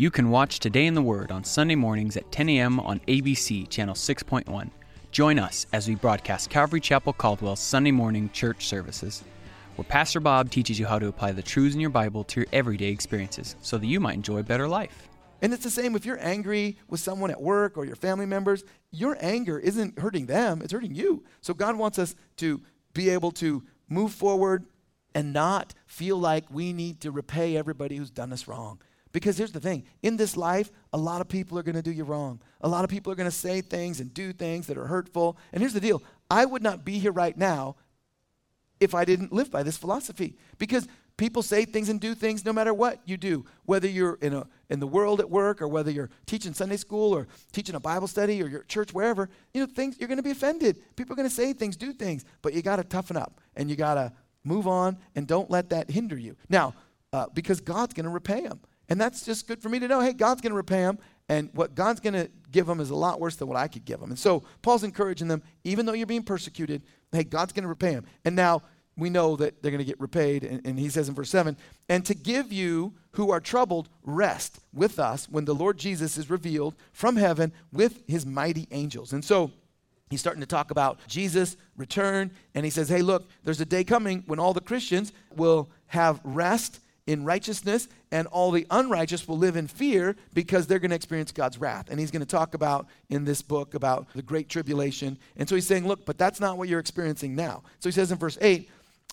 You can watch Today in the Word on Sunday mornings at 10 a.m. on ABC Channel 6.1. Join us as we broadcast Calvary Chapel Caldwell's Sunday morning church services, where Pastor Bob teaches you how to apply the truths in your Bible to your everyday experiences so that you might enjoy a better life. And it's the same if you're angry with someone at work or your family members, your anger isn't hurting them, it's hurting you. So God wants us to be able to move forward and not feel like we need to repay everybody who's done us wrong. Because here's the thing in this life, a lot of people are going to do you wrong. A lot of people are going to say things and do things that are hurtful. And here's the deal I would not be here right now if I didn't live by this philosophy. Because people say things and do things no matter what you do, whether you're in, a, in the world at work or whether you're teaching Sunday school or teaching a Bible study or your church, wherever, you know, things, you're going to be offended. People are going to say things, do things, but you got to toughen up and you got to move on and don't let that hinder you. Now, uh, because God's going to repay them. And that's just good for me to know. Hey, God's going to repay them, and what God's going to give them is a lot worse than what I could give them. And so Paul's encouraging them, even though you're being persecuted, hey, God's going to repay them. And now we know that they're going to get repaid. And, and, he says in verse 7 and to give you who are troubled rest with us when the Lord Jesus is revealed from heaven with his mighty angels. And so he's starting to talk about Jesus' return. And he says, hey, look, there's a day coming when all the Christians will have rest in righteousness, and all the unrighteous will live in fear because they're going to experience God's wrath. And he's going to talk about in this book about the great tribulation. And so he's saying, look, but that's not what you're experiencing now. So he says in verse 8,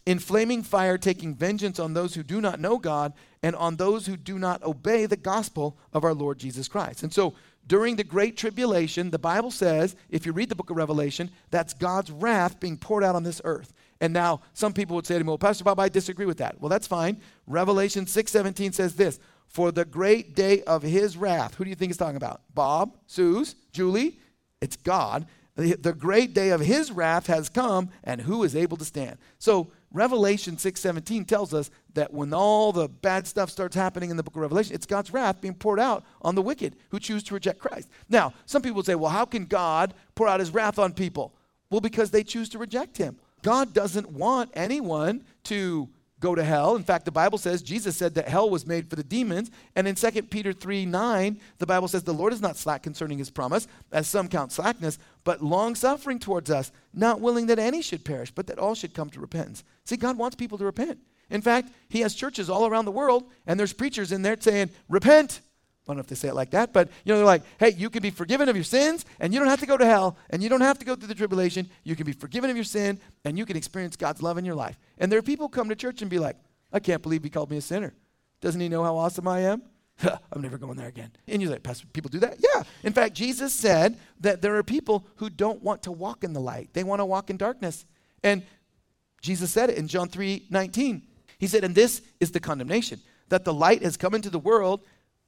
in flaming fire, taking vengeance on those who do not know God and on those who do not obey the gospel of our Lord Jesus Christ. And so during the Great Tribulation, the Bible says, if you read the book of Revelation, that's God's wrath being poured out on this earth. And now some people would say to me, well, Pastor Bob, I disagree with that. Well, that's fine. Revelation 6.17 says this, for the great day of his wrath. Who do you think he's talking about? Bob, Suze, Julie? It's God. The, the great day of his wrath has come, and who is able to stand? So Revelation 6.17 tells us that when all the bad stuff starts happening in the book of Revelation, it's God's wrath being poured out on the wicked who choose to reject Christ. Now, some people say, well, how can God pour out his wrath on people? Well, because they choose to reject him. God doesn't want anyone to go to hell. In fact, the Bible says, Jesus said that hell was made for the demons. And in 2 Peter 3 9, the Bible says, The Lord is not slack concerning his promise, as some count slackness, but long suffering towards us, not willing that any should perish, but that all should come to repentance. See, God wants people to repent. In fact, he has churches all around the world, and there's preachers in there saying, Repent, I don't know if they say it like that, but you know, they're like, hey, you can be forgiven of your sins, and you don't have to go to hell, and you don't have to go through the tribulation. You can be forgiven of your sin, and you can experience God's love in your life. And there are people come to church and be like, I can't believe he called me a sinner. Doesn't he know how awesome I am? I'm never going there again. And you're like, Pastor, people do that? Yeah. In fact, Jesus said that there are people who don't want to walk in the light. They want to walk in darkness. And Jesus said it in John 3 19. He said, and this is the condemnation, that the light has come into the world,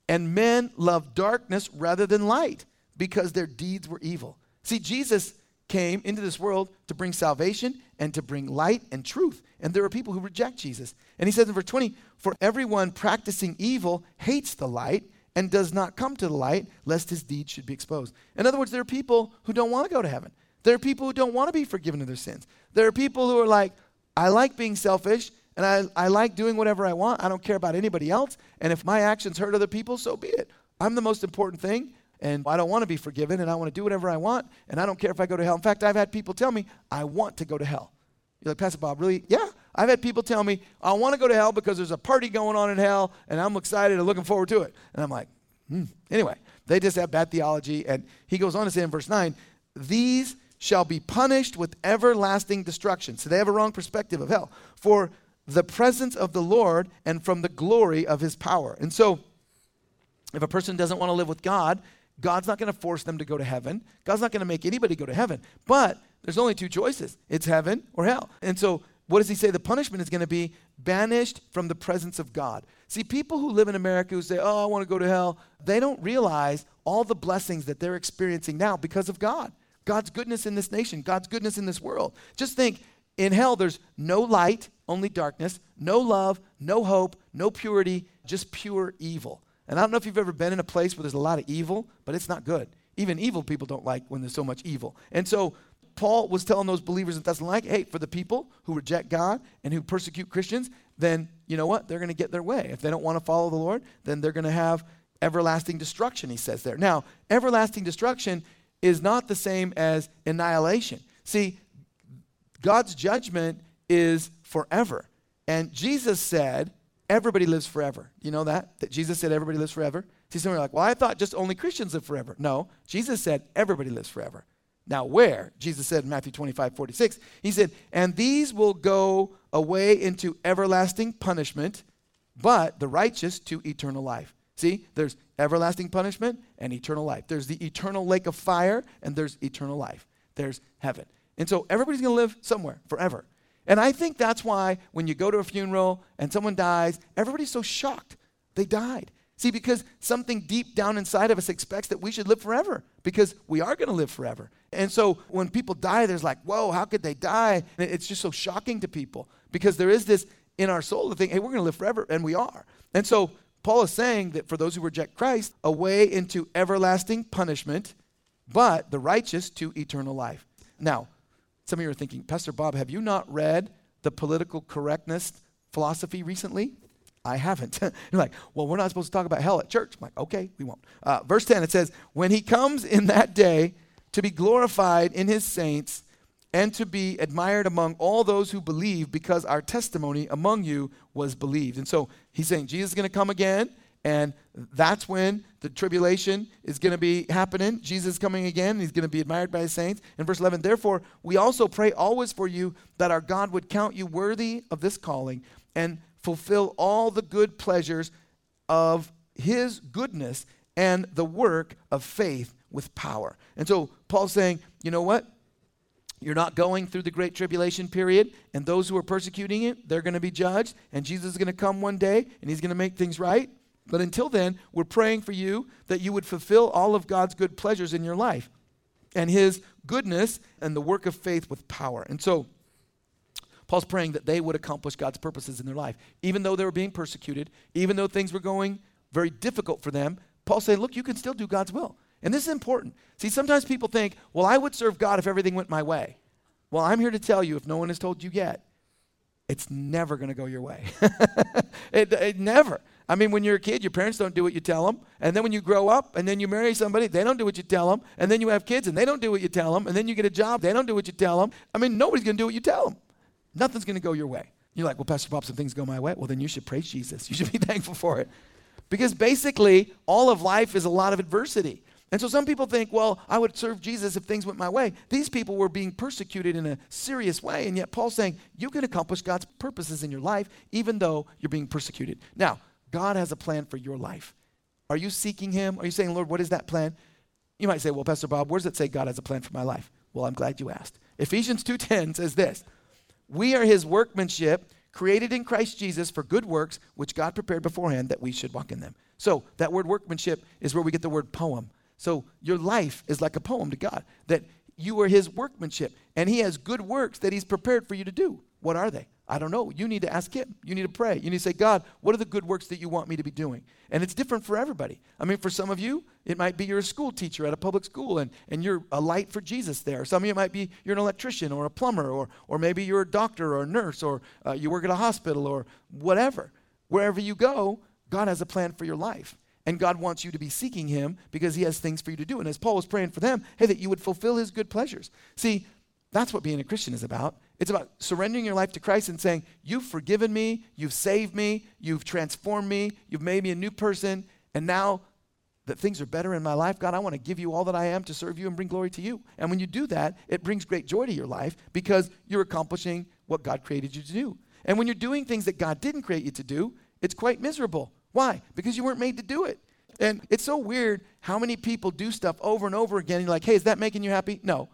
and men love darkness rather than light because their deeds were evil. See, Jesus came into this world to bring salvation and to bring light and truth. And there are people who reject Jesus. And he says in verse 20, For everyone practicing evil hates the light and does not come to the light, lest his deeds should be exposed. In other words, there are people who don't want to go to heaven. There are people who don't want to be forgiven of their sins. There are people who are like, I like being selfish and I, I like doing whatever I want. I don't care about anybody else. And if my actions hurt other people, so be it. I'm the most important thing, and I don't want to be forgiven, and I want to do whatever I want, and I don't care if I go to hell. In fact, I've had people tell me, I want to go to hell. You're like, Pastor Bob, really? Yeah. I've had people tell me, I want to go to hell because there's a party going on in hell, and I'm excited and looking forward to it. And I'm like, hmm. Anyway, they just have bad theology. And he goes on to say in verse 9, these shall be punished with everlasting destruction. So they have a wrong perspective of hell. For the presence of the Lord and from the glory of his power. And so, if a person doesn't want to live with God, God's not going to force them to go to heaven. God's not going to make anybody go to heaven. But there's only two choices it's heaven or hell. And so, what does he say? The punishment is going to be banished from the presence of God. See, people who live in America who say, oh, I want to go to hell, they don't realize all the blessings that they're experiencing now because of God. God's goodness in this nation, God's goodness in this world. Just think in hell, there's no light, only darkness, no love, no hope, no purity, just pure evil. And I don't know if you've ever been in a place where there's a lot of evil, but it's not good. Even evil people don't like when there's so much evil. And so Paul was telling those believers in Thessalonica, hey, for the people who reject God and who persecute Christians, then you know what? They're going to get their way. If they don't want to follow the Lord, then they're going to have everlasting destruction, he says there. Now, everlasting destruction is not the same as annihilation. See, God's judgment is forever. And Jesus said, everybody lives forever. You know that? That Jesus said everybody lives forever? See, some are like, well, I thought just only Christians live forever. No, Jesus said everybody lives forever. Now, where? Jesus said in Matthew 25, 46, he said, and these will go away into everlasting punishment, but the righteous to eternal life. See, there's everlasting punishment and eternal life. There's the eternal lake of fire, and there's eternal life. There's heaven. And so everybody's going to live somewhere forever. And I think that's why when you go to a funeral and someone dies, everybody's so shocked. They died. See, because something deep down inside of us expects that we should live forever because we are going to live forever. And so when people die, there's like, whoa, how could they die? And it's just so shocking to people because there is this in our soul to think, hey, we're going to live forever. And we are. And so Paul is saying that for those who reject Christ, a way into everlasting punishment, but the righteous to eternal life. Now, some of you are thinking, Pastor Bob, have you not read the political correctness philosophy recently? I haven't. You're like, well, we're not supposed to talk about hell at church. I'm like, okay, we won't. Uh, verse 10, it says, When he comes in that day to be glorified in his saints and to be admired among all those who believe because our testimony among you was believed. And so he's saying Jesus is going to come again and that's when the tribulation is going to be happening. Jesus coming again. He's going to be admired by his saints. In verse 11, therefore, we also pray always for you that our God would count you worthy of this calling and fulfill all the good pleasures of his goodness and the work of faith with power. And so Paul's saying, you know what? You're not going through the great tribulation period, and those who are persecuting it, they're going to be judged, and Jesus is going to come one day, and he's going to make things right. But until then, we're praying for you that you would fulfill all of God's good pleasures in your life and his goodness and the work of faith with power. And so, Paul's praying that they would accomplish God's purposes in their life. Even though they were being persecuted, even though things were going very difficult for them, Paul's saying, look, you can still do God's will. And this is important. See, sometimes people think, well, I would serve God if everything went my way. Well, I'm here to tell you, if no one has told you yet, it's never going to go your way. it, it never. I mean, when you're a kid, your parents don't do what you tell them. And then when you grow up and then you marry somebody, they don't do what you tell them. And then you have kids and they don't do what you tell them. And then you get a job, they don't do what you tell them. I mean, nobody's going to do what you tell them. Nothing's going to go your way. You're like, well, Pastor Bob, some things go my way. Well, then you should praise Jesus. You should be thankful for it. Because basically, all of life is a lot of adversity. And so some people think, well, I would serve Jesus if things went my way. These people were being persecuted in a serious way. And yet Paul's saying, you can accomplish God's purposes in your life even though you're being persecuted. Now, God has a plan for your life. Are you seeking Him? Are you saying, Lord, what is that plan? You might say, well, Pastor Bob, where does it say God has a plan for my life? Well, I'm glad you asked. Ephesians 2.10 says this, We are His workmanship, created in Christ Jesus for good works, which God prepared beforehand that we should walk in them. So that word workmanship is where we get the word poem. So your life is like a poem to God, that you are His workmanship, and He has good works that He's prepared for you to do. What are they? I don't know. You need to ask Him. You need to pray. You need to say, God, what are the good works that you want me to be doing? And it's different for everybody. I mean, for some of you, it might be you're a school teacher at a public school and, and you're a light for Jesus there. Some of you might be you're an electrician or a plumber or, or maybe you're a doctor or a nurse or uh, you work at a hospital or whatever. Wherever you go, God has a plan for your life. And God wants you to be seeking Him because He has things for you to do. And as Paul was praying for them, hey, that you would fulfill His good pleasures. See, that's what being a Christian is about. It's about surrendering your life to Christ and saying, You've forgiven me, you've saved me, you've transformed me, you've made me a new person, and now that things are better in my life, God, I want to give you all that I am to serve you and bring glory to you. And when you do that, it brings great joy to your life because you're accomplishing what God created you to do. And when you're doing things that God didn't create you to do, it's quite miserable. Why? Because you weren't made to do it. And it's so weird how many people do stuff over and over again. And you're like, hey, is that making you happy? No.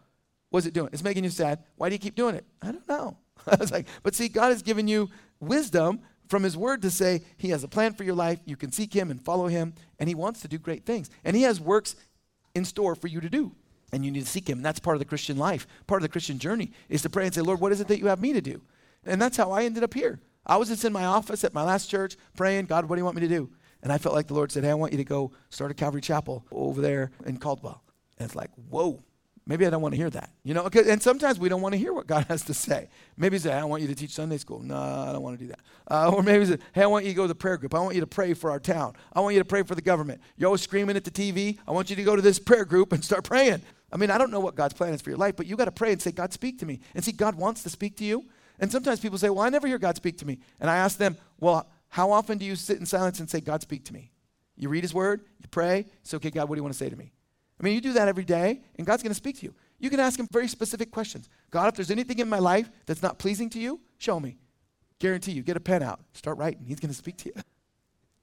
What's it doing? It's making you sad. Why do you keep doing it? I don't know. I was like, but see, God has given you wisdom from his word to say he has a plan for your life. You can seek him and follow him, and he wants to do great things. And he has works in store for you to do. And you need to seek him. And that's part of the Christian life. Part of the Christian journey is to pray and say, Lord, what is it that you have me to do? And that's how I ended up here. I was just in my office at my last church praying, God, what do you want me to do? And I felt like the Lord said, Hey, I want you to go start a Calvary Chapel over there in Caldwell. And it's like, whoa, maybe I don't want to hear that. You know, and sometimes we don't want to hear what God has to say. Maybe say, hey, I want you to teach Sunday school. No, I don't want to do that. Uh, or maybe say, hey, I want you to go to the prayer group. I want you to pray for our town. I want you to pray for the government. You're always screaming at the TV. I want you to go to this prayer group and start praying. I mean, I don't know what God's plan is for your life, but you got to pray and say, God, speak to me. And see, God wants to speak to you. And sometimes people say, well, I never hear God speak to me. And I ask them, well, how often do you sit in silence and say, God, speak to me? You read his word, you pray, say, okay, God, what do you want to say to me? I mean, you do that every day, and God's going to speak to you. You can ask him very specific questions. God, if there's anything in my life that's not pleasing to you, show me. Guarantee you, get a pen out, start writing. He's going to speak to you.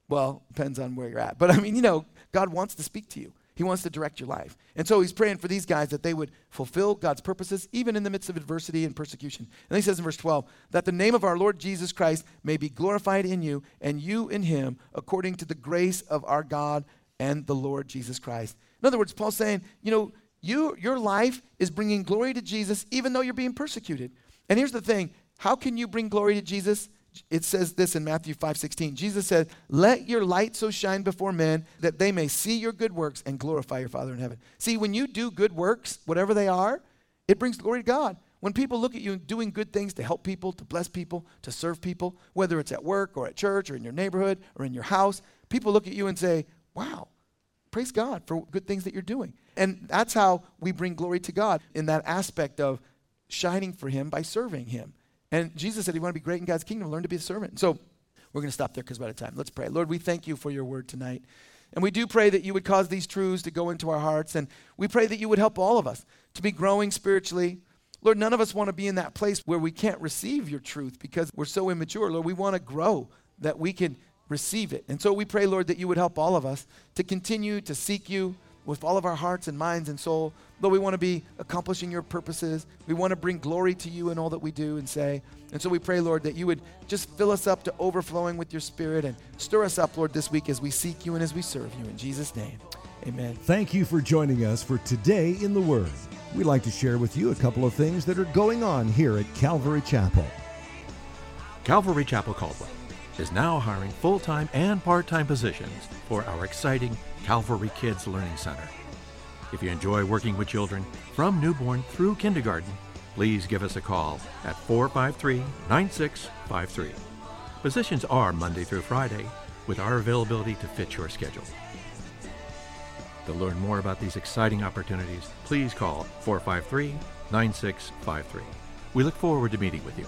Well, depends on where you're at. But I mean, you know, God wants to speak to you. He wants to direct your life. And so he's praying for these guys that they would fulfill God's purposes even in the midst of adversity and persecution. And then he says in verse 12, that the name of our Lord Jesus Christ may be glorified in you and you in him according to the grace of our God and the Lord Jesus Christ. In other words, Paul's saying, you know, you, your life is bringing glory to Jesus even though you're being persecuted. And here's the thing how can you bring glory to Jesus? It says this in Matthew 5 16. Jesus said, Let your light so shine before men that they may see your good works and glorify your Father in heaven. See, when you do good works, whatever they are, it brings glory to God. When people look at you doing good things to help people, to bless people, to serve people, whether it's at work or at church or in your neighborhood or in your house, people look at you and say, Wow, praise God for good things that you're doing. And that's how we bring glory to God in that aspect of shining for Him by serving Him. And Jesus said, You want to be great in God's kingdom, learn to be a servant. So we're going to stop there because we're out of time. Let's pray. Lord, we thank you for your word tonight. And we do pray that you would cause these truths to go into our hearts. And we pray that you would help all of us to be growing spiritually. Lord, none of us want to be in that place where we can't receive your truth because we're so immature. Lord, we want to grow that we can receive it. And so we pray, Lord, that you would help all of us to continue to seek you with all of our hearts and minds and soul. Lord, we want to be accomplishing your purposes. We want to bring glory to you in all that we do and say. And so we pray, Lord, that you would just fill us up to overflowing with your spirit and stir us up, Lord, this week as we seek you and as we serve you. In Jesus' name, amen. Thank you for joining us for Today in the Word. We'd like to share with you a couple of things that are going on here at Calvary Chapel. Calvary Chapel Caldwell is now hiring full time and part time positions for our exciting Calvary Kids Learning Center. If you enjoy working with children from newborn through kindergarten, please give us a call at 453 9653. Positions are Monday through Friday with our availability to fit your schedule. To learn more about these exciting opportunities, please call 453 9653. We look forward to meeting with you.